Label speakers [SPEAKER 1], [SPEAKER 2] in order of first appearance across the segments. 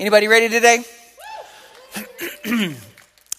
[SPEAKER 1] Anybody ready today?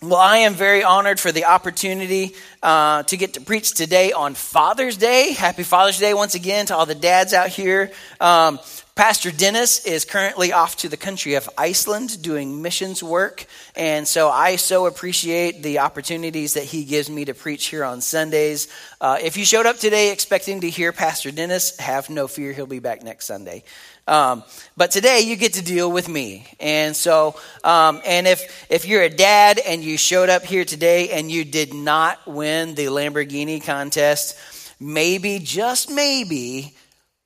[SPEAKER 1] well, I am very honored for the opportunity uh, to get to preach today on Father's Day. Happy Father's Day once again to all the dads out here. Um, Pastor Dennis is currently off to the country of Iceland doing missions work. And so I so appreciate the opportunities that he gives me to preach here on Sundays. Uh, if you showed up today expecting to hear Pastor Dennis, have no fear, he'll be back next Sunday. Um, but today you get to deal with me. And so, um, and if, if you're a dad and you showed up here today and you did not win the Lamborghini contest, maybe, just maybe,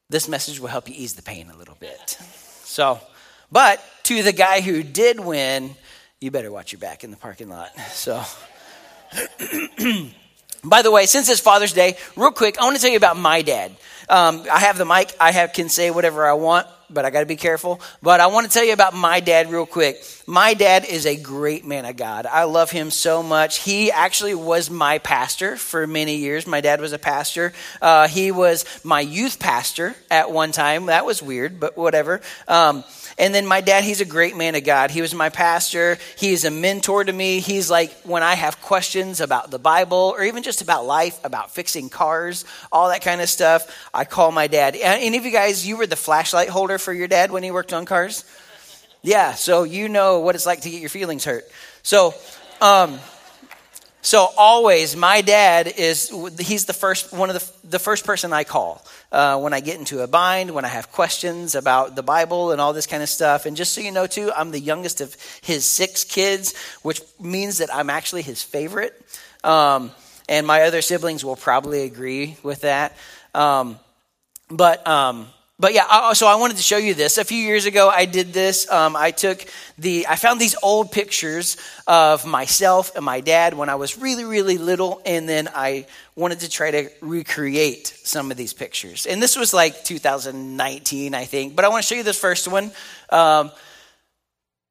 [SPEAKER 1] this message will help you ease the pain a little bit. So, but to the guy who did win, you better watch your back in the parking lot. So, by the way, since it's Father's Day, real quick, I want to tell you about my dad. Um, I have the mic. I have, can say whatever I want but I got to be careful. But I want to tell you about my dad real quick. My dad is a great man of God. I love him so much. He actually was my pastor for many years. My dad was a pastor. Uh, he was my youth pastor at one time. That was weird, but whatever. Um, and then my dad, he's a great man of God. He was my pastor. He is a mentor to me. He's like when I have questions about the Bible or even just about life, about fixing cars, all that kind of stuff, I call my dad. Any of you guys, you were the flashlight holder for your dad when he worked on cars? Yeah, so you know what it's like to get your feelings hurt. So, um, so always, my dad is, he's the first, one of the, the first person I call uh, when I get into a bind, when I have questions about the Bible and all this kind of stuff. And just so you know, too, I'm the youngest of his six kids, which means that I'm actually his favorite. Um, and my other siblings will probably agree with that. Um, but, um, but yeah, so I wanted to show you this. A few years ago, I did this. Um, I took the, I found these old pictures of myself and my dad when I was really, really little, and then I wanted to try to recreate some of these pictures. And this was like 2019, I think. But I want to show you this first one. Um,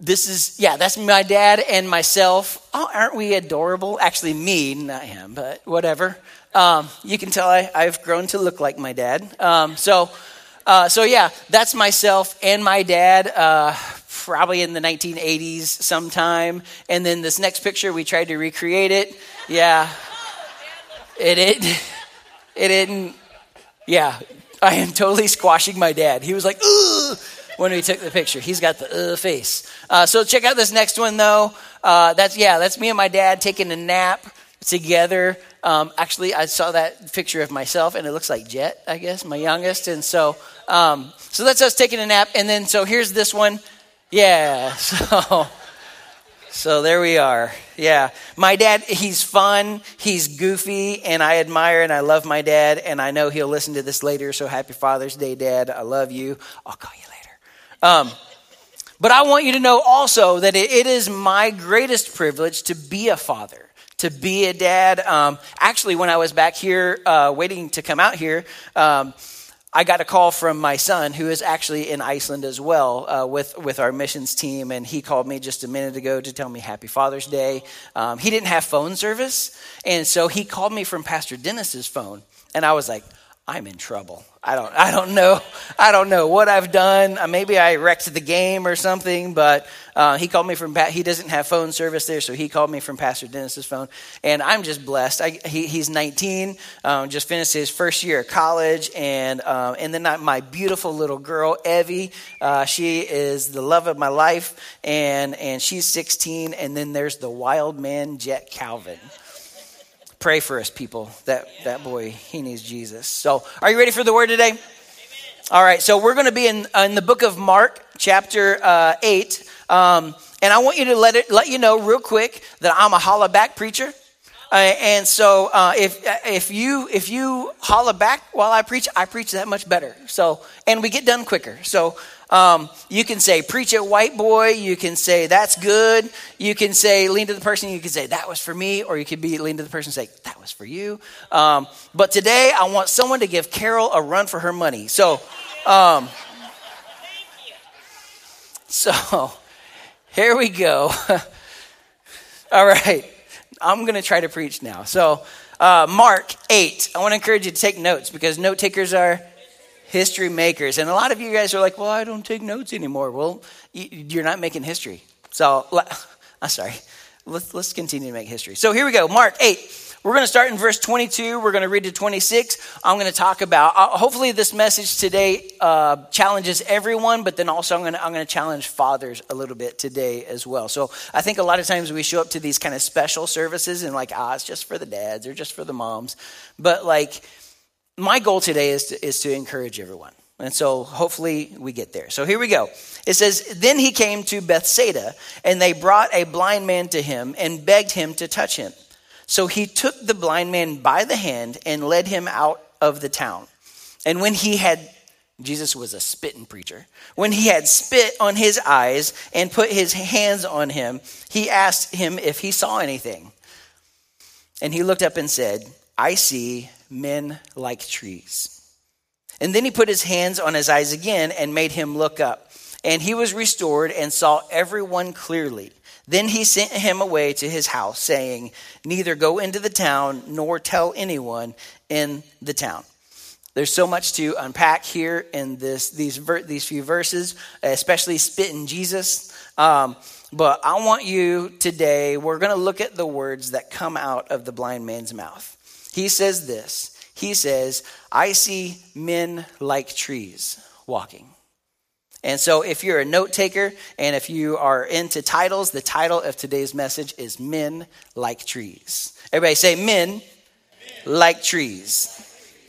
[SPEAKER 1] this is, yeah, that's my dad and myself. Oh, aren't we adorable? Actually, me, not him, but whatever. Um, you can tell I, have grown to look like my dad. Um, so, uh, so yeah, that's myself and my dad, uh, probably in the 1980s sometime. And then this next picture, we tried to recreate it. Yeah, it it it didn't. Yeah, I am totally squashing my dad. He was like, Ugh! when we took the picture. He's got the uh, face. Uh, so check out this next one though. Uh, that's yeah, that's me and my dad taking a nap together. Um, actually, I saw that picture of myself, and it looks like Jet, I guess, my youngest. And so, um, so that's us taking a nap. And then, so here's this one. Yeah. So, so there we are. Yeah. My dad, he's fun, he's goofy, and I admire and I love my dad. And I know he'll listen to this later. So happy Father's Day, Dad. I love you. I'll call you later. Um, but I want you to know also that it, it is my greatest privilege to be a father to be a dad. Um, actually, when I was back here uh, waiting to come out here, um, I got a call from my son, who is actually in Iceland as well, uh, with with our missions team, and he called me just a minute ago to tell me Happy Father's Day. Um, he didn't have phone service, and so he called me from Pastor Dennis's phone, and I was like, I'm in trouble. I don't, I don't know. I don't know what I've done. Uh, maybe I wrecked the game or something, but uh, he called me from, he doesn't have phone service there, so he called me from Pastor Dennis's phone. And I'm just blessed. I, he, he's 19, um, just finished his first year of college. And, um, and then my beautiful little girl, Evie, uh, she is the love of my life, and, and she's 16. And then there's the wild man, Jet Calvin pray for us, people. That, that boy, he needs Jesus. So, are you ready for the word today? Amen. All right, so we're going to be in, in the book of Mark, chapter uh, 8. Um, and I want you to let, it, let you know real quick that I'm a holla back preacher. Uh, and so uh, if, if, you, if you holla back while I preach, I preach that much better. So, and we get done quicker. So um, you can say, preach it, white boy. You can say, that's good. You can say, lean to the person. You can say, that was for me. Or you could be lean to the person and say, that was for you. Um, but today, I want someone to give Carol a run for her money. So, um, so here we go. All right. I'm going to try to preach now. So, uh, Mark 8. I want to encourage you to take notes because note takers are history makers. And a lot of you guys are like, well, I don't take notes anymore. Well, you're not making history. So, I'm sorry. Let's, let's continue to make history. So here we go. Mark 8. We're going to start in verse 22. We're going to read to 26. I'm going to talk about, uh, hopefully, this message today uh, challenges everyone, but then also I'm going, to, I'm going to challenge fathers a little bit today as well. So I think a lot of times we show up to these kind of special services and, like, ah, it's just for the dads or just for the moms. But, like, my goal today is to, is to encourage everyone. And so hopefully we get there. So here we go. It says, Then he came to Bethsaida, and they brought a blind man to him and begged him to touch him. So he took the blind man by the hand and led him out of the town. And when he had, Jesus was a spitting preacher, when he had spit on his eyes and put his hands on him, he asked him if he saw anything. And he looked up and said, I see men like trees. And then he put his hands on his eyes again and made him look up. And he was restored and saw everyone clearly. Then he sent him away to his house, saying, Neither go into the town nor tell anyone in the town. There's so much to unpack here in this, these, these few verses, especially spitting Jesus. Um, but I want you today, we're going to look at the words that come out of the blind man's mouth. He says this He says, I see men like trees walking. And so, if you're a note taker and if you are into titles, the title of today's message is Men Like Trees. Everybody say, Men, Men. Like Trees.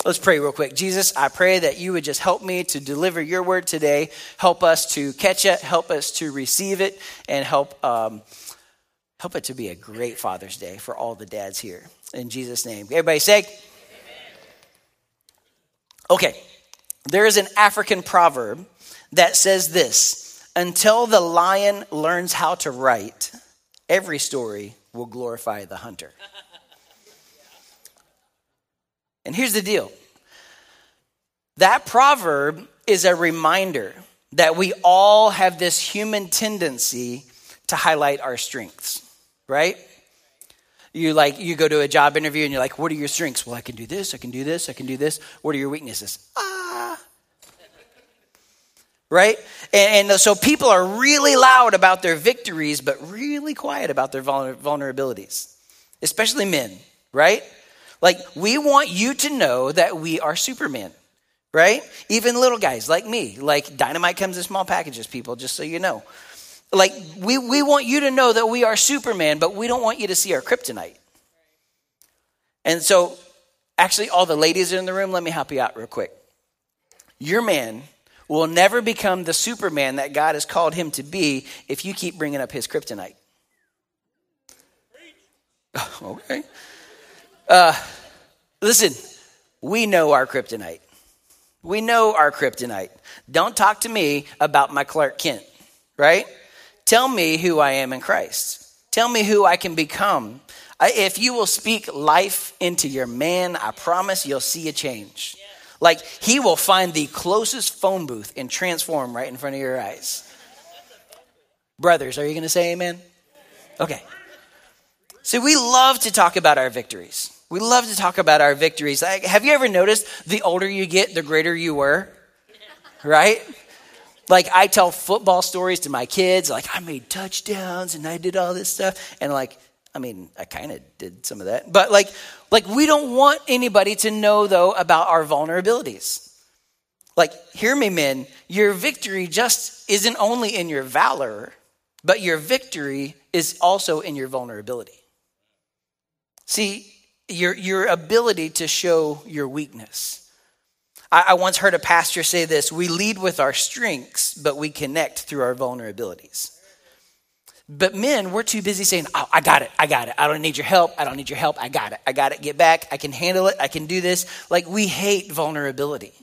[SPEAKER 1] Let's pray real quick. Jesus, I pray that you would just help me to deliver your word today. Help us to catch it, help us to receive it, and help, um, help it to be a great Father's Day for all the dads here. In Jesus' name. Everybody say, Amen. Okay, there is an African proverb that says this Until the lion learns how to write, every story will glorify the hunter. And here's the deal that proverb is a reminder that we all have this human tendency to highlight our strengths, right? You like you go to a job interview and you're like, "What are your strengths?" Well, I can do this, I can do this, I can do this. What are your weaknesses? Ah, right? And, and, so people are really loud about their victories, but really quiet about their vulnerabilities, especially men, right? Like, we want you to know that we are Superman, right? Even little guys like me. Like, dynamite comes in small packages, people, just so you know. Like, we, we want you to know that we are Superman, but we don't want you to see our kryptonite. And so, actually, all the ladies in the room, let me help you out real quick. Your man will never become the Superman that God has called him to be if you keep bringing up his kryptonite. okay. Uh, listen, we know our kryptonite. We know our kryptonite. Don't talk to me about my Clark Kent, right? Tell me who I am in Christ. Tell me who I can become. If you will speak life into your man, I promise you'll see a change. Like he will find the closest phone booth and transform right in front of your eyes. Brothers, are you going to say amen? Okay. See, we love to talk about our victories. We love to talk about our victories. Like, have you ever noticed the older you get, the greater you were? Right? Like I tell football stories to my kids, like I made touchdowns and I did all this stuff. And like, I mean, I kind of did some of that. But like, like we don't want anybody to know though about our vulnerabilities. Like, hear me, men, your victory just isn't only in your valor, but your victory is also in your vulnerability. See, your, your ability to show your weakness. I, I once heard a pastor say this we lead with our strengths, but we connect through our vulnerabilities. But men, we're too busy saying, oh, I got it, I got it. I don't need your help. I don't need your help. I got it. I got it. Get back. I can handle it. I can do this. Like we hate vulnerability.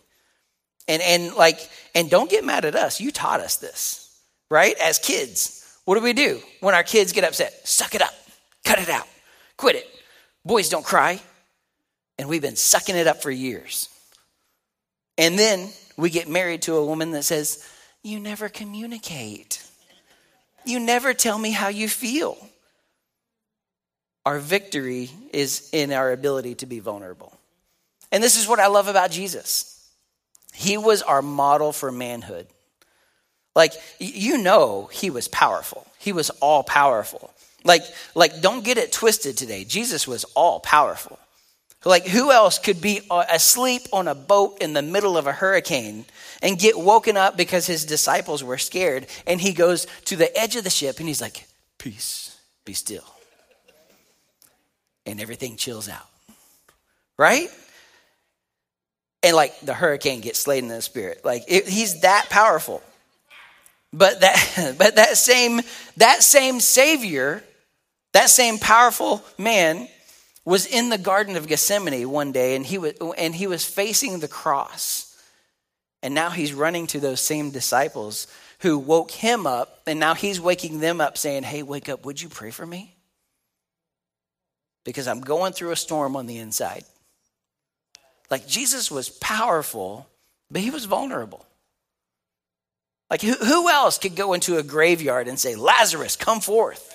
[SPEAKER 1] And and like, and don't get mad at us. You taught us this, right? As kids. What do we do when our kids get upset? Suck it up. Cut it out. Quit it. Boys don't cry. And we've been sucking it up for years. And then we get married to a woman that says, You never communicate. You never tell me how you feel. Our victory is in our ability to be vulnerable. And this is what I love about Jesus. He was our model for manhood. Like, you know, he was powerful. He was all powerful. Like, like, don't get it twisted today. Jesus was all powerful. Like, who else could be uh, asleep on a boat in the middle of a hurricane and get woken up because his disciples were scared? And he goes to the edge of the ship and he's like, Peace, be still. And everything chills out. Right? And like the hurricane gets slayed in the spirit. Like, it, he's that powerful. But that, but that same, that same Savior, that same powerful man, was in the Garden of Gethsemane one day, and he was, and he was facing the cross. And now he's running to those same disciples who woke him up, and now he's waking them up, saying, "Hey, wake up! Would you pray for me? Because I'm going through a storm on the inside." Like Jesus was powerful, but he was vulnerable. Like, who, who else could go into a graveyard and say, Lazarus, come forth?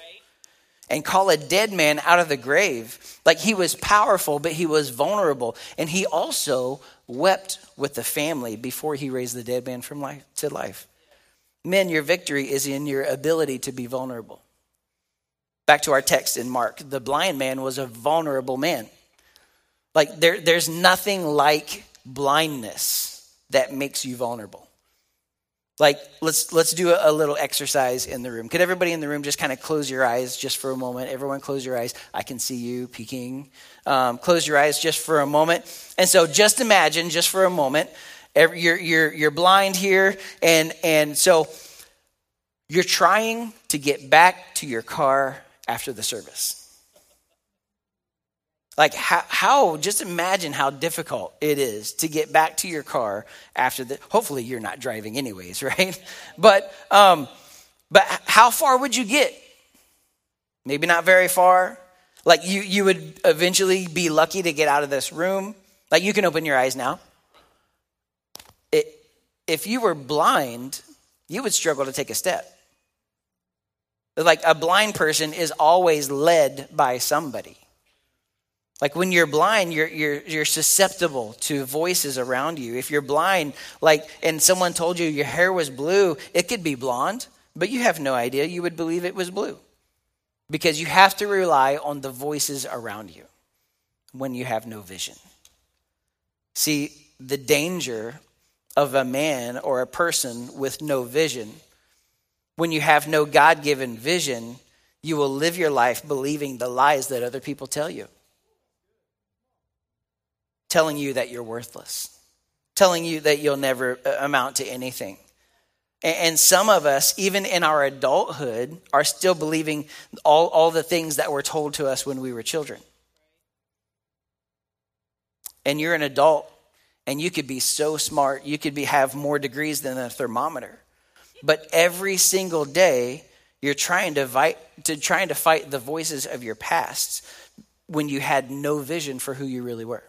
[SPEAKER 1] And call a dead man out of the grave. Like, he was powerful, but he was vulnerable. And he also wept with the family before he raised the dead man from life to life. Men, your victory is in your ability to be vulnerable. Back to our text in Mark, the blind man was a vulnerable man. Like, there, there's nothing like blindness that makes you vulnerable. Like, let's let's do a, little exercise in the room. Could everybody in the room just kind of close your eyes just for a moment? Everyone, close your eyes. I can see you peeking. Um, close your eyes just for a moment. And so, just imagine, just for a moment, every, you're you're you're blind here, and and so you're trying to get back to your car after the service. Like how, how, just imagine how difficult it is to get back to your car after the, hopefully you're not driving anyways, right? But, um, but how far would you get? Maybe not very far. Like you, you would eventually be lucky to get out of this room. Like you can open your eyes now. It, if you were blind, you would struggle to take a step. Like a blind person is always led by somebody. Like when you're blind, you're, you're, you're susceptible to voices around you. If you're blind, like, and someone told you your hair was blue, it could be blonde, but you have no idea. You would believe it was blue because you have to rely on the voices around you when you have no vision. See, the danger of a man or a person with no vision, when you have no God given vision, you will live your life believing the lies that other people tell you telling you that you're worthless, telling you that you'll never uh, amount to anything. And some of us, even in our adulthood, are still believing all, all the things that were told to us when we were children. And you're an adult, and you could be so smart, you could be, have more degrees than a thermometer. But every single day, you're trying to, fight, to, trying to fight the voices of your past when you had no vision for who you really were.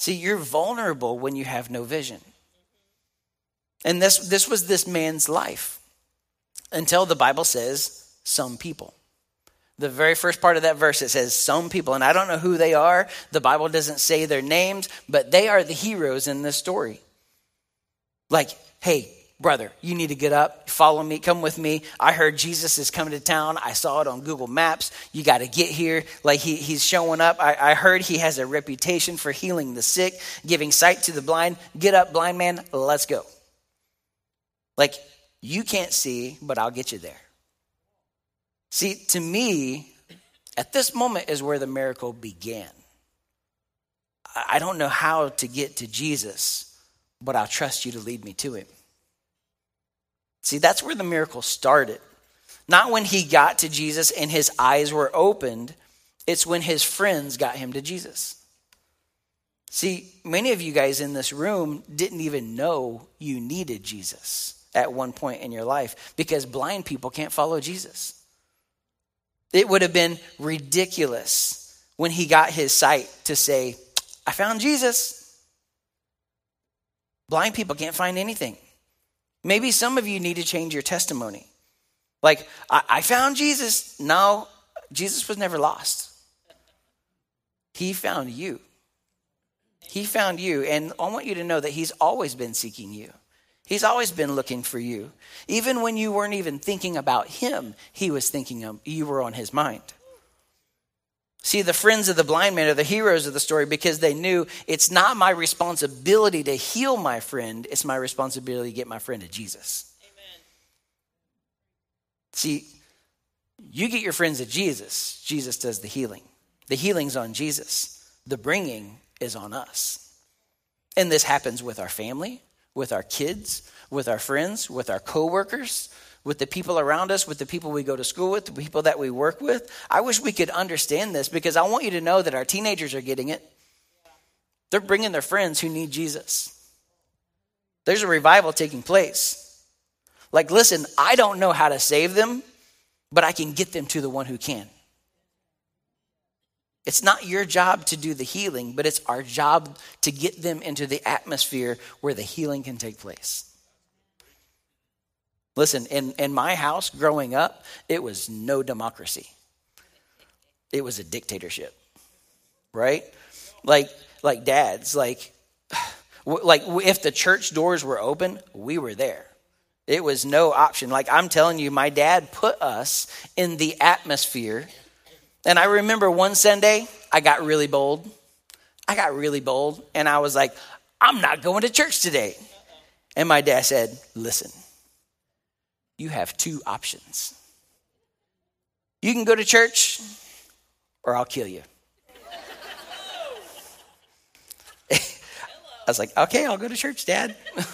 [SPEAKER 1] See, you're vulnerable when you have no vision. And this, this was this man's life until the Bible says some people. The very first part of that verse, it says some people, and I don't know who they are. The Bible doesn't say their names, but they are the heroes in this story. Like, hey, brother, you need to get up, follow me, come with me. I heard Jesus is coming to town. I saw it on Google Maps. You got to get here. Like he, he's showing up. I, I heard he has a reputation for healing the sick, giving sight to the blind. Get up, blind man, let's go. Like, you can't see, but I'll get you there. See, to me, at this moment is where the miracle began. I don't know how to get to Jesus, but I'll trust you to lead me to him. See, that's where the miracle started. Not when he got to Jesus and his eyes were opened, it's when his friends got him to Jesus. See, many of you guys in this room didn't even know you needed Jesus at one point in your life because blind people can't follow Jesus. It would have been ridiculous when he got his sight to say, I found Jesus. Blind people can't find anything. Maybe some of you need to change your testimony. Like, I, I found Jesus. No, Jesus was never lost. He found you. He found you. And I want you to know that He's always been seeking you. He's always been looking for you. Even when you weren't even thinking about Him, He was thinking of you were on His mind. See, the friends of the blind man are the heroes of the story because they knew it's not my responsibility to heal my friend, it's my responsibility to get my friend to Jesus. Amen. See, you get your friends to Jesus, Jesus does the healing. The healing's on Jesus, the bringing is on us. And this happens with our family, with our kids, with our friends, with our coworkers, with the people around us, with the people we go to school with, the people that we work with. I wish we could understand this because I want you to know that our teenagers are getting it. They're bringing their friends who need Jesus. There's a revival taking place. Like, listen, I don't know how to save them, but I can get them to the one who can. It's not your job to do the healing, but it's our job to get them into the atmosphere where the healing can take place. Listen, in, in my house growing up, it was no democracy. It was a dictatorship. Right? Like like dads, like like if the church doors were open, we were there. It was no option. Like I'm telling you, my dad put us in the atmosphere. And I remember one Sunday, I got really bold. I got really bold. And I was like, I'm not going to church today. And my dad said, Listen, you have two options. You can go to church, or I'll kill you. I was like, okay, I'll go to church, Dad.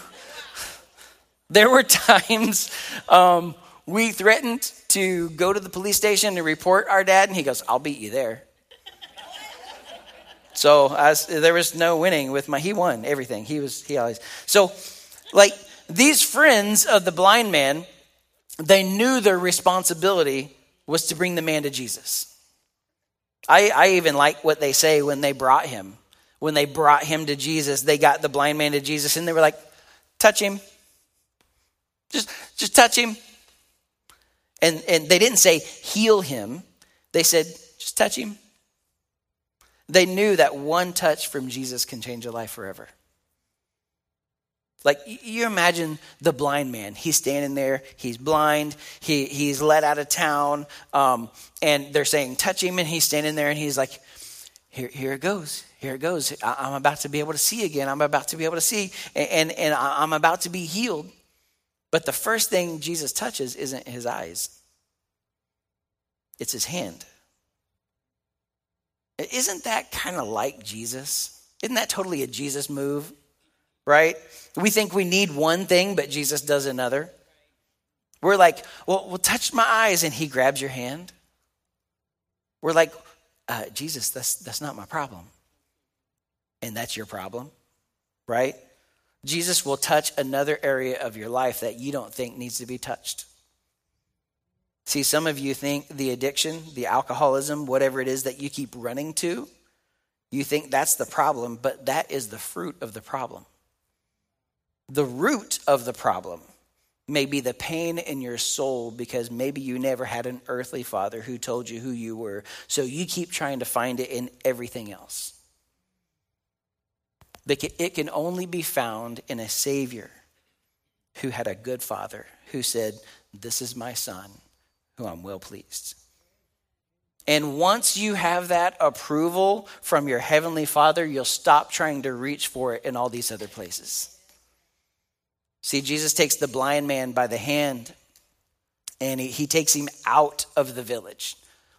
[SPEAKER 1] there were times um, we threatened to go to the police station and report our dad, and he goes, I'll beat you there. so there was no winning with my, he won everything. He was, he always, so like these friends of the blind man, they knew their responsibility was to bring the man to Jesus. I, I even like what they say when they brought him. When they brought him to Jesus, they got the blind man to Jesus and they were like, touch him. Just, just touch him. And, and they didn't say heal him, they said, just touch him. They knew that one touch from Jesus can change a life forever. Like you imagine the blind man. He's standing there. He's blind. He he's let out of town, um, and they're saying touch him, and he's standing there, and he's like, here here it goes. Here it goes. I, am about to be able to see again. I'm about to be able to see, and, and and I'm about to be healed. But the first thing Jesus touches isn't his eyes. It's his hand. Isn't that kind of like Jesus? Isn't that totally a Jesus move? Right? We think we need one thing, but Jesus does another. We're like, well, well touch my eyes, and he grabs your hand. We're like, uh, Jesus, that's, that's not my problem. And that's your problem, right? Jesus will touch another area of your life that you don't think needs to be touched. See, some of you think the addiction, the alcoholism, whatever it is that you keep running to, you think that's the problem, but that is the fruit of the problem. The root of the problem may be the pain in your soul because maybe you never had an earthly father who told you who you were. So you keep trying to find it in everything else. But It can only be found in a Savior who had a good father who said, This is my son who I'm well pleased. And once you have that approval from your Heavenly Father, you'll stop trying to reach for it in all these other places. See, Jesus takes the blind man by the hand and he, he takes him out of the village.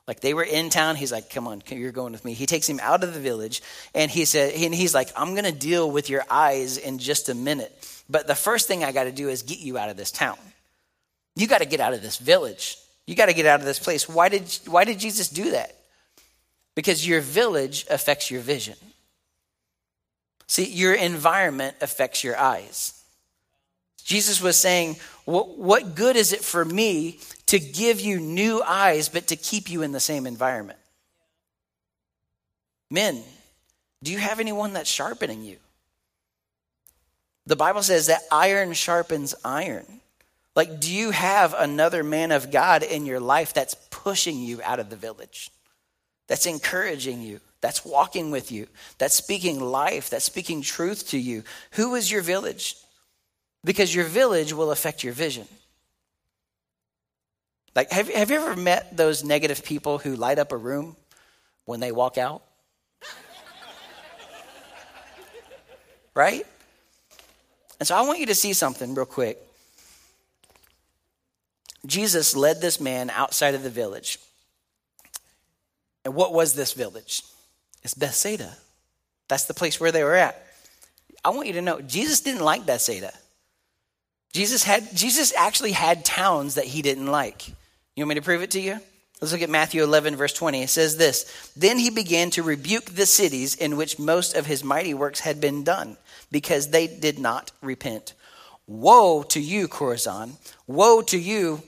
[SPEAKER 1] Like they were in town, he's like, "Come on, you're going with me." He takes him out of the village, and he said, and he's like, "I'm going to deal with your eyes in just a minute, but the first thing I got to do is get you out of this town. You got to get out of this village. You got to get out of this place." Why did Why did Jesus do that? Because your village affects your vision. See, your environment affects your eyes. Jesus was saying, what, what good is it for me to give you new eyes, but to keep you in the same environment? Men, do you have anyone that's sharpening you? The Bible says that iron sharpens iron. Like, do you have another man of God in your life that's pushing you out of the village, that's encouraging you, that's walking with you, that's speaking life, that's speaking truth to you. Who is your village? Because your village will affect your vision. Like, have, have you ever met those negative people who light up a room when they walk out? right? And so I want you to see something real quick. Jesus led this man outside of the village. And what was this village? It's Bethsaida. That's the place where they were at. I want you to know Jesus didn't like Bethsaida. Jesus had Jesus actually had towns that he didn't like. You want me to prove it to you? Let's look at Matthew 11, verse 20. It says this Then he began to rebuke the cities in which most of his mighty works had been done, because they did not repent. Woe to you, Chorazin! Woe to you,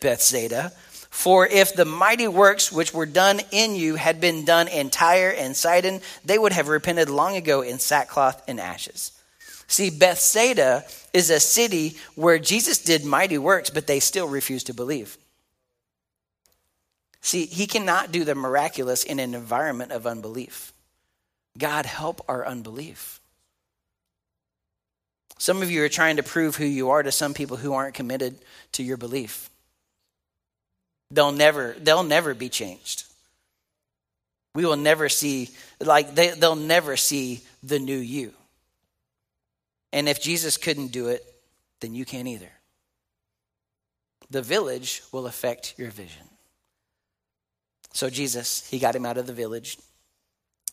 [SPEAKER 1] Bethsaida! For if the mighty works which were done in you had been done in Tyre and Sidon, they would have repented long ago in sackcloth and ashes. See, Bethsaida is a city where Jesus did mighty works, but they still refuse to believe. See, he cannot do the miraculous in an environment of unbelief. God, help our unbelief. Some of you are trying to prove who you are to some people who aren't committed to your belief. They'll never, they'll never be changed. We will never see, like, they, they'll never see the new you. And if Jesus couldn't do it, then you can't either. The village will affect your vision. So, Jesus, he got him out of the village.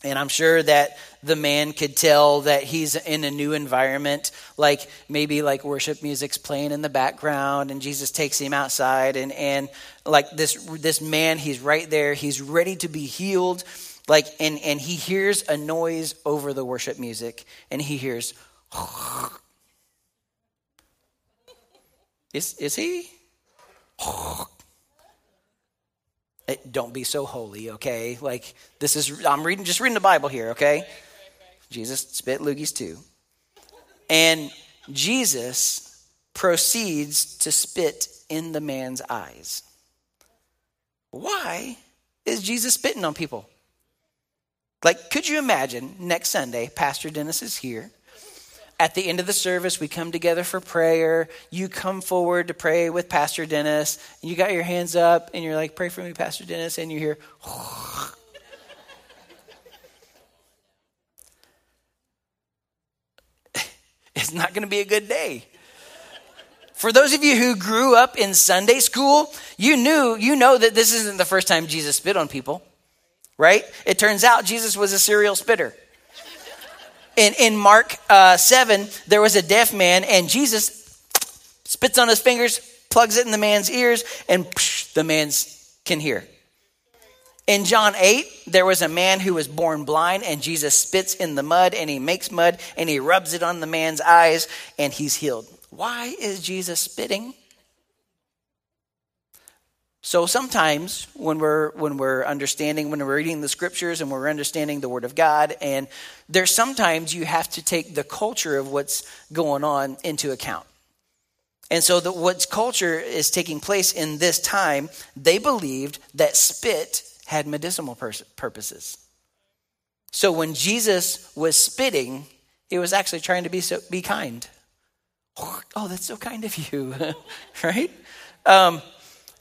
[SPEAKER 1] And I'm sure that the man could tell that he's in a new environment, like maybe like worship music's playing in the background, and Jesus takes him outside, and, and like this this man, he's right there, he's ready to be healed, like and and he hears a noise over the worship music, and he hears, is is he? Eh, don't be so holy, okay? Like this is I'm reading just reading the Bible here, okay? Jesus spit loogies too. And Jesus proceeds to spit in the man's eyes. Why is Jesus spitting on people? Like, could you imagine next Sunday, Pastor Dennis is here at the end of the service, we come together for prayer. You come forward to pray with Pastor Dennis. And you got your hands up and you're like, Pray for me, Pastor Dennis. And you hear, it's not going to be a good day. For those of you who grew up in Sunday school, you knew, you know that this isn't the first time Jesus spit on people, right? It turns out Jesus was a serial spitter in, in Mark uh, 7, there was a deaf man, and Jesus spits on his fingers, plugs it in the man's ears, and psh, the man can hear. In John 8, there was a man who was born blind, and Jesus spits in the mud, and he makes mud, and he rubs it on the man's eyes, and he's healed. Why is Jesus spitting? So sometimes when we're when we're understanding when we're reading the scriptures and we're understanding the word of God and there's sometimes you have to take the culture of what's going on into account. And so the, what's culture is taking place in this time, they believed that spit had medicinal purposes. So when Jesus was spitting, he was actually trying to be so, be kind. Oh, that's so kind of you, right? Um,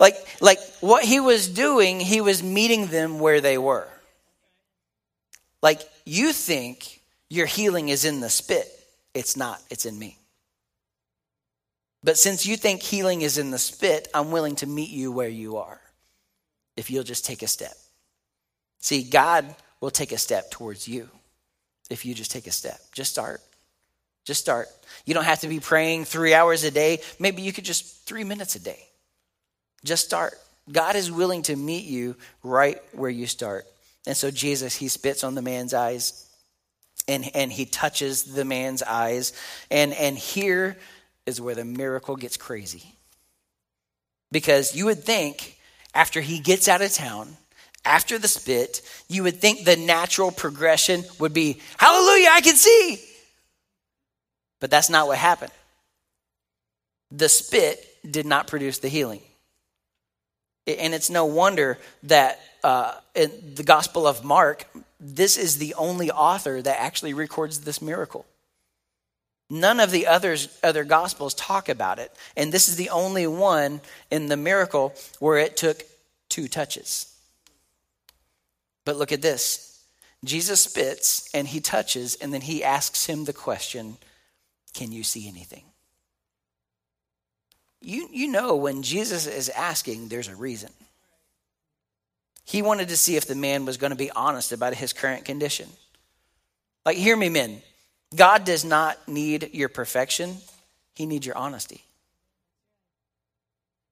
[SPEAKER 1] like, like what he was doing, he was meeting them where they were. Like, you think your healing is in the spit. It's not, it's in me. But since you think healing is in the spit, I'm willing to meet you where you are if you'll just take a step. See, God will take a step towards you if you just take a step. Just start. Just start. You don't have to be praying three hours a day. Maybe you could just three minutes a day. Just start. God is willing to meet you right where you start. And so Jesus, he spits on the man's eyes and, and he touches the man's eyes. And, and here is where the miracle gets crazy. Because you would think after he gets out of town, after the spit, you would think the natural progression would be, Hallelujah, I can see. But that's not what happened. The spit did not produce the healing. And it's no wonder that uh, in the Gospel of Mark, this is the only author that actually records this miracle. None of the others, other gospels talk about it. And this is the only one in the miracle where it took two touches. But look at this Jesus spits and he touches, and then he asks him the question Can you see anything? You, you know, when Jesus is asking, there's a reason. He wanted to see if the man was going to be honest about his current condition. Like, hear me, men. God does not need your perfection, He needs your honesty.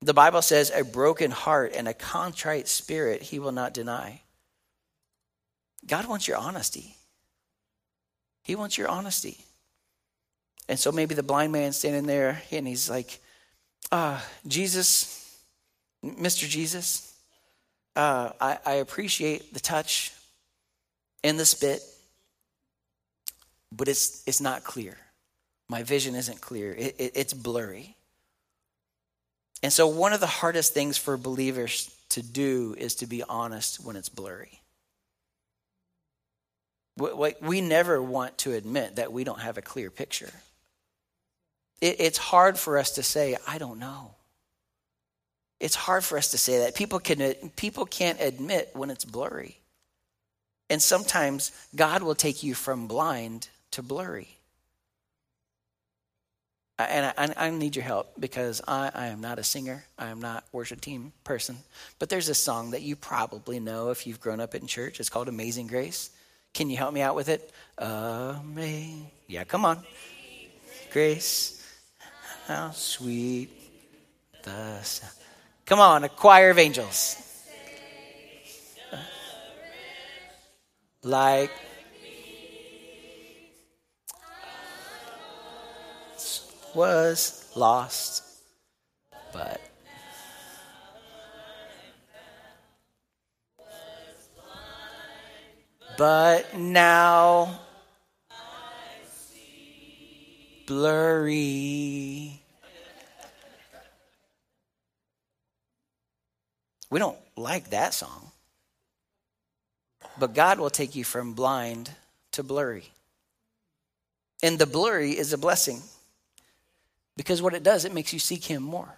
[SPEAKER 1] The Bible says, a broken heart and a contrite spirit He will not deny. God wants your honesty. He wants your honesty. And so maybe the blind man standing there and he's like, uh, Jesus, Mr. Jesus, uh, I, I appreciate the touch and the spit but it's, it's not clear. My vision isn't clear, it, it, it's blurry. And so, one of the hardest things for believers to do is to be honest when it's blurry. We never want to admit that we don't have a clear picture. It's hard for us to say, I don't know. It's hard for us to say that. People, can, people can't admit when it's blurry. And sometimes God will take you from blind to blurry. And I, I, need your help because I, I am not a singer. I am not worship team person. But there's a song that you probably know if you've grown up in church. It's called Amazing Grace. Can you help me out with it? Amazing. Yeah, come on. Grace, how sweet the sound. Come on, a choir of angels. Like was lost, but but now blurry. We don't like that song. But God will take you from blind to blurry. And the blurry is a blessing. Because what it does, it makes you seek Him more.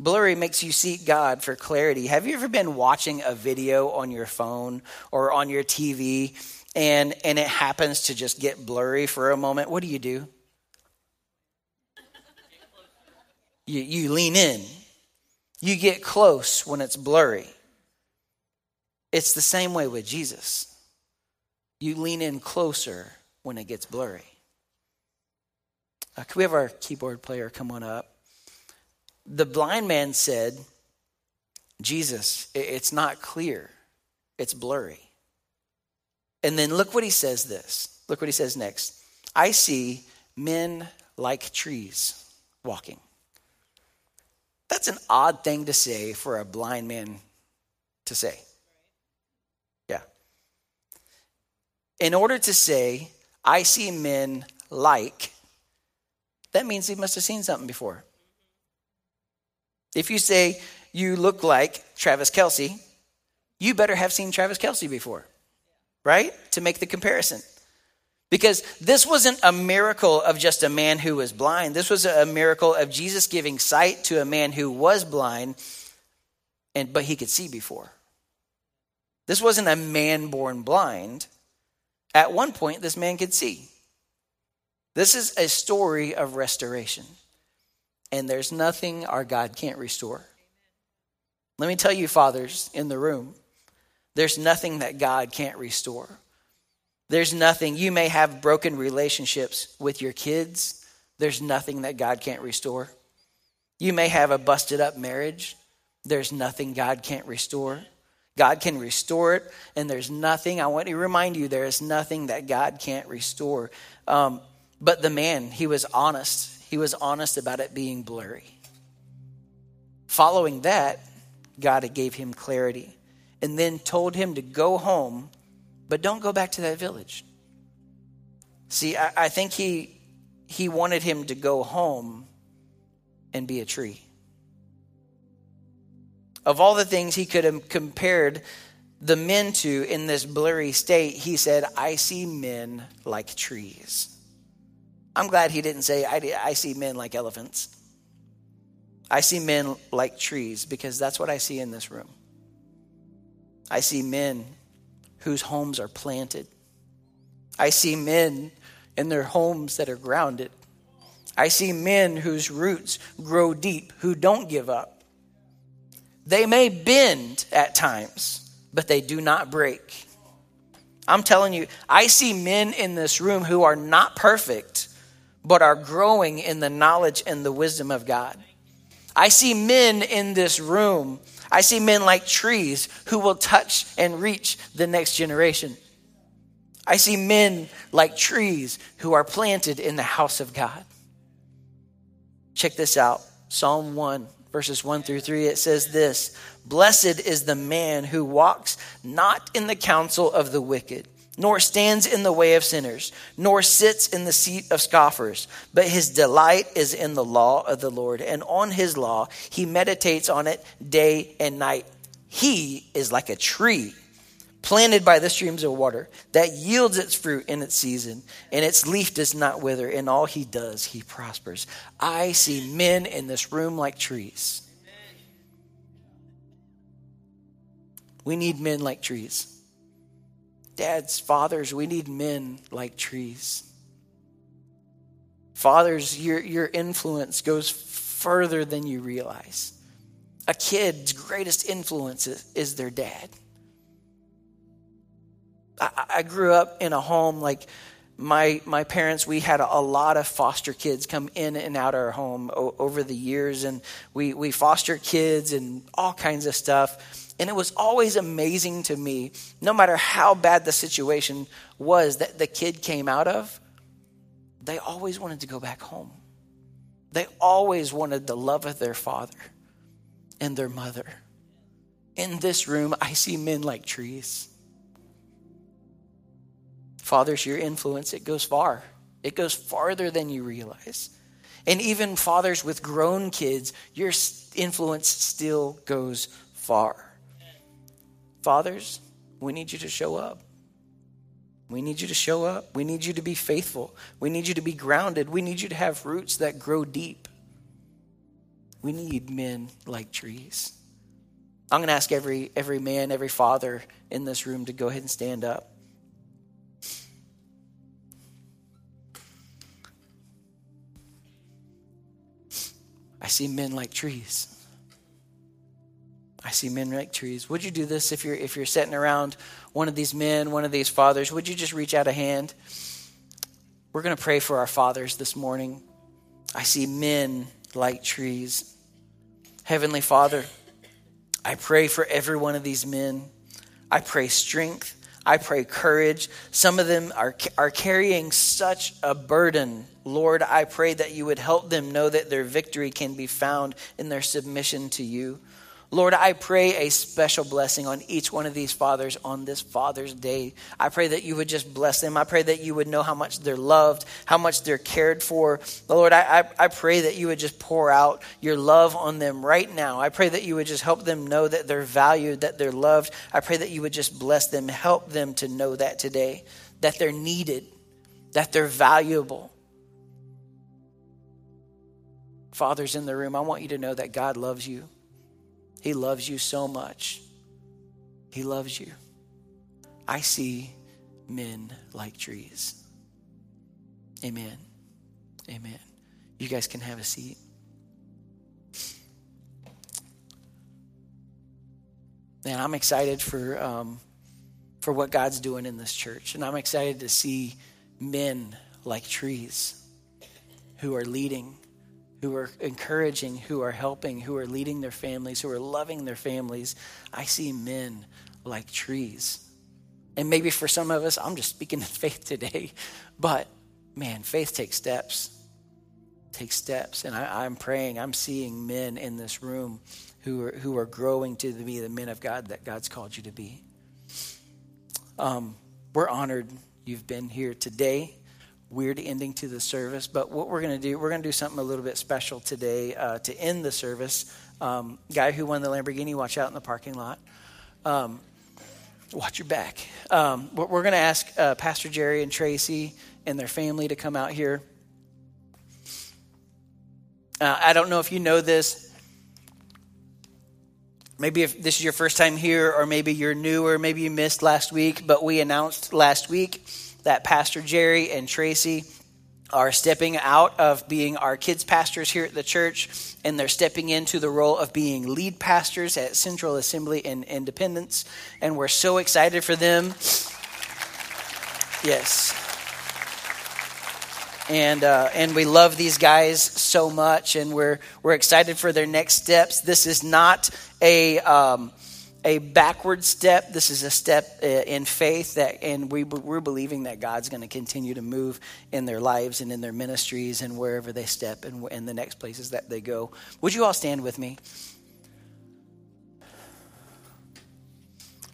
[SPEAKER 1] Blurry makes you seek God for clarity. Have you ever been watching a video on your phone or on your TV and, and it happens to just get blurry for a moment? What do you do? You, you lean in, you get close when it's blurry. It's the same way with Jesus. You lean in closer when it gets blurry. Uh, can we have our keyboard player come on up? The blind man said, Jesus, it's not clear, it's blurry. And then look what he says this. Look what he says next. I see men like trees walking. That's an odd thing to say for a blind man to say. Yeah. In order to say, I see men like, that means he must have seen something before. If you say you look like Travis Kelce, you better have seen Travis Kelce before, right? To make the comparison. Because this wasn't a miracle of just a man who was blind. This was a miracle of Jesus giving sight to a man who was blind, and but he could see before. This wasn't a man born blind. At one point, this man could see. This is a story of restoration. And there's nothing our God can't restore. Let me tell you, fathers in the room, there's nothing that God can't restore. There's nothing, you may have broken relationships with your kids. There's nothing that God can't restore. You may have a busted up marriage. There's nothing God can't restore. God can restore it, and there's nothing, I want to remind you, there is nothing that God can't restore. Um, but the man, he was honest. He was honest about it being blurry. Following that, God gave him clarity and then told him to go home, but don't go back to that village. See, I, I think he, he wanted him to go home and be a tree. of all the things he could have compared the men to in this blurry state, he said, I see men like trees. I'm glad he didn't say, I, I see men like elephants. I see men like trees because that's what I see in this room. I see men whose homes are planted. I see men in their homes that are grounded. I see men whose roots grow deep, who don't give up. They may bend at times, but they do not break. I'm telling you, I see men in this room who are not perfect, but are growing in the knowledge and the wisdom of God. I see men in this room. I see men like trees who will touch and reach the next generation. I see men like trees who are planted in the house of God. Check this out Psalm 1, verses 1 through 3. It says this Blessed is the man who walks not in the counsel of the wicked nor stands in the way of sinners, nor sits in the seat of scoffers. But his delight is in the law of the Lord, and on his law he meditates on it day and night. He is like a tree planted by the streams of water that yields its fruit in its season, and its leaf does not wither. In all he does, he prospers. I see men in this room like trees. We need men like trees. Dads, fathers, we need men like trees. Fathers, your, your influence goes further than you realize. A kid's greatest influence is, is their dad. I, I, grew up in a home like my my parents. We had a, a, lot of foster kids come in and out our home o- over the years, and we we foster kids and all kinds of stuff. And it was always amazing to me, no matter how bad the situation was that the kid came out of, they always wanted to go back home. They always wanted the love of their father and their mother. In this room, I see men like trees. Fathers, your influence, it goes far. It goes farther than you realize. And even fathers with grown kids, your influence still goes far. Fathers, we need you to show up. We need you to show up. We need you to be faithful. We need you to be grounded. We need you to have roots that grow deep. We need men like trees. I'm going to ask every, every man, every father in this room to go ahead and stand up. I see men like trees. I see men like trees. Would you do this if you're if you're sitting around one of these men, one of these fathers? Would you just reach out a hand? We're going to pray for our fathers this morning. I see men like trees. Heavenly Father, I pray for every one of these men. I pray strength. I pray courage. Some of them are, are carrying such a burden. Lord, I pray that you would help them know that their victory can be found in their submission to you. Lord, I pray a special blessing on each one of these fathers on this Father's Day. I pray that you would just bless them. I pray that you would know how much they're loved, how much they're cared for. Lord, I, I, I pray that you would just pour out your love on them right now. I pray that you would just help them know that they're valued, that they're loved. I pray that you would just bless them, help them to know that today, that they're needed, that they're valuable. Fathers in the room, I want you to know that God loves you. He loves you so much. He loves you. I see men like trees. Amen. Amen. You guys can have a seat. Man, I'm excited for um, for what God's doing in this church, and I'm excited to see men like trees who are leading who are encouraging, who are helping, who are leading their families, who are loving their families. I see men like trees. And maybe for some of us, I'm just speaking in faith today, but man, faith takes steps. Takes steps. And I, am praying, I'm seeing men in this room who are, who are growing to be the men of God that God's called you to be. Um, we're honored you've been here today. Weird ending to the service. But what we're going to do, we're going to do something a little bit special today uh, to end the service. Um, guy who won the Lamborghini, watch out in the parking lot. Um, watch your back. Um, we're going to ask uh, Pastor Jerry and Tracy and their family to come out here. Uh, I don't know if you know this. Maybe if this is your first time here, or maybe you're new, or maybe you missed last week, but we announced last week that Pastor Jerry and Tracy are stepping out of being our kids' pastors here at the church, and they're stepping into the role of being lead pastors at Central Assembly in Independence. And we're so excited for them. Yes. And, uh, and we love these guys so much, and we're, we're excited for their next steps. This is not a. Um, a backward step. This is a step uh, in faith that, and we, we're believing that God's going to continue to move in their lives and in their ministries and wherever they step and in the next places that they go. Would you all stand with me?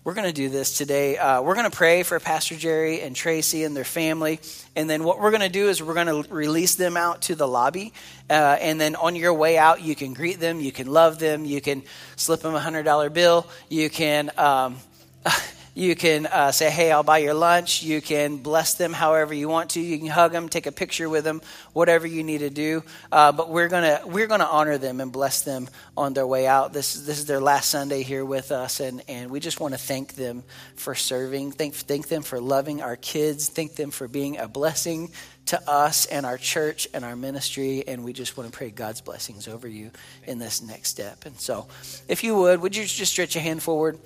[SPEAKER 1] We're going to do this today. Uh, we're going to pray for Pastor Jerry and Tracy and their family. And then what we're going to do is we're going to release them out to the lobby. Uh, and then on your way out, you can greet them, you can love them, you can slip them a $100 bill, you can. Um, You can uh, say, hey, I'll buy your lunch. You can bless them however you want to. You can hug them, take a picture with them, whatever you need to do. Uh, but we're going we're gonna honor them and bless them on their way out. This, this is their last Sunday here with us, and, and we just want to thank them for serving. Thank, thank them for loving our kids. Thank them for being a blessing to us and our church and our ministry. And we just want to pray God's blessings over you in this next step. And so, if you would, would you just stretch a hand forward?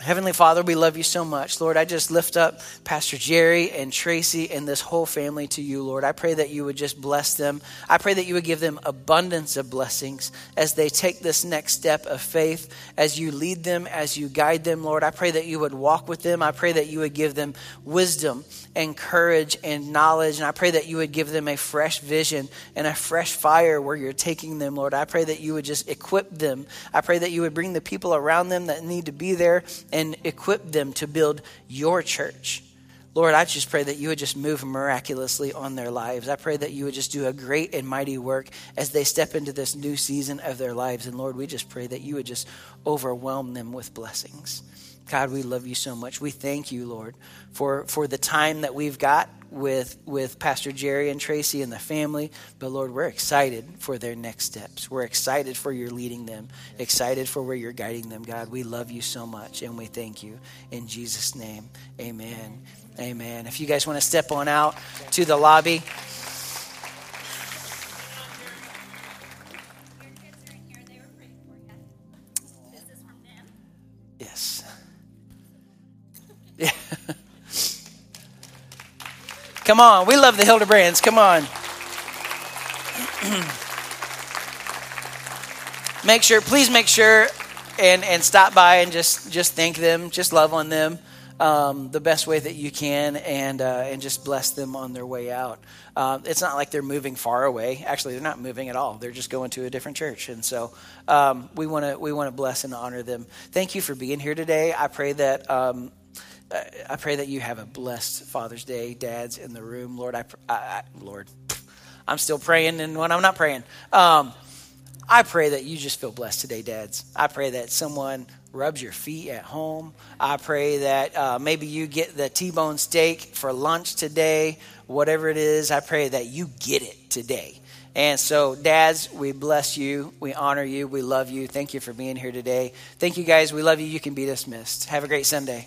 [SPEAKER 1] Heavenly Father, we love you so much. Lord, I just lift up Pastor Jerry and Tracy and this whole family to you, Lord. I pray that you would just bless them. I pray that you would give them abundance of blessings as they take this next step of faith, as you lead them, as you guide them, Lord. I pray that you would walk with them. I pray that you would give them wisdom and courage and knowledge. And I pray that you would give them a fresh vision and a fresh fire where you're taking them, Lord. I pray that you would just equip them. I pray that you would bring the people around them that need to be there and equip them to build your church. Lord, I just pray that you would just move miraculously on their lives. I pray that you would just do a great and mighty work as they step into this new season of their lives. And Lord, we just pray that you would just overwhelm them with blessings. God, we love you so much. We thank you, Lord, for, for the time that we've got with, with Pastor Jerry and Tracy and the family. But Lord, we're excited for their next steps. We're excited for your leading them, excited for where you're guiding them, God. We love you so much and we thank you. In Jesus' name, amen. Amen. If you guys want to step on out to the lobby. Yeah. Come on. We love the Hildebrands. Come on. make sure, please make sure and, and stop by and just, just thank them, just love on them um, the best way that you can and, uh, and just bless them on their way out. Uh, it's not like they're moving far away. Actually, they're not moving at all. They're just going to a different church. And so um, we want to we wanna bless and honor them. Thank you for being here today. I pray that um, I pray that you have a blessed Father's Day, dads in the room, Lord. I, I, I Lord, I'm still praying, and when I'm not praying, um, I pray that you just feel blessed today, dads. I pray that someone rubs your feet at home. I pray that uh, maybe you get the T-bone steak for lunch today, whatever it is. I pray that you get it today. And so, dads, we bless you. We honor you. We love you. Thank you for being here today. Thank you, guys. We love you. You can be dismissed. Have a great Sunday.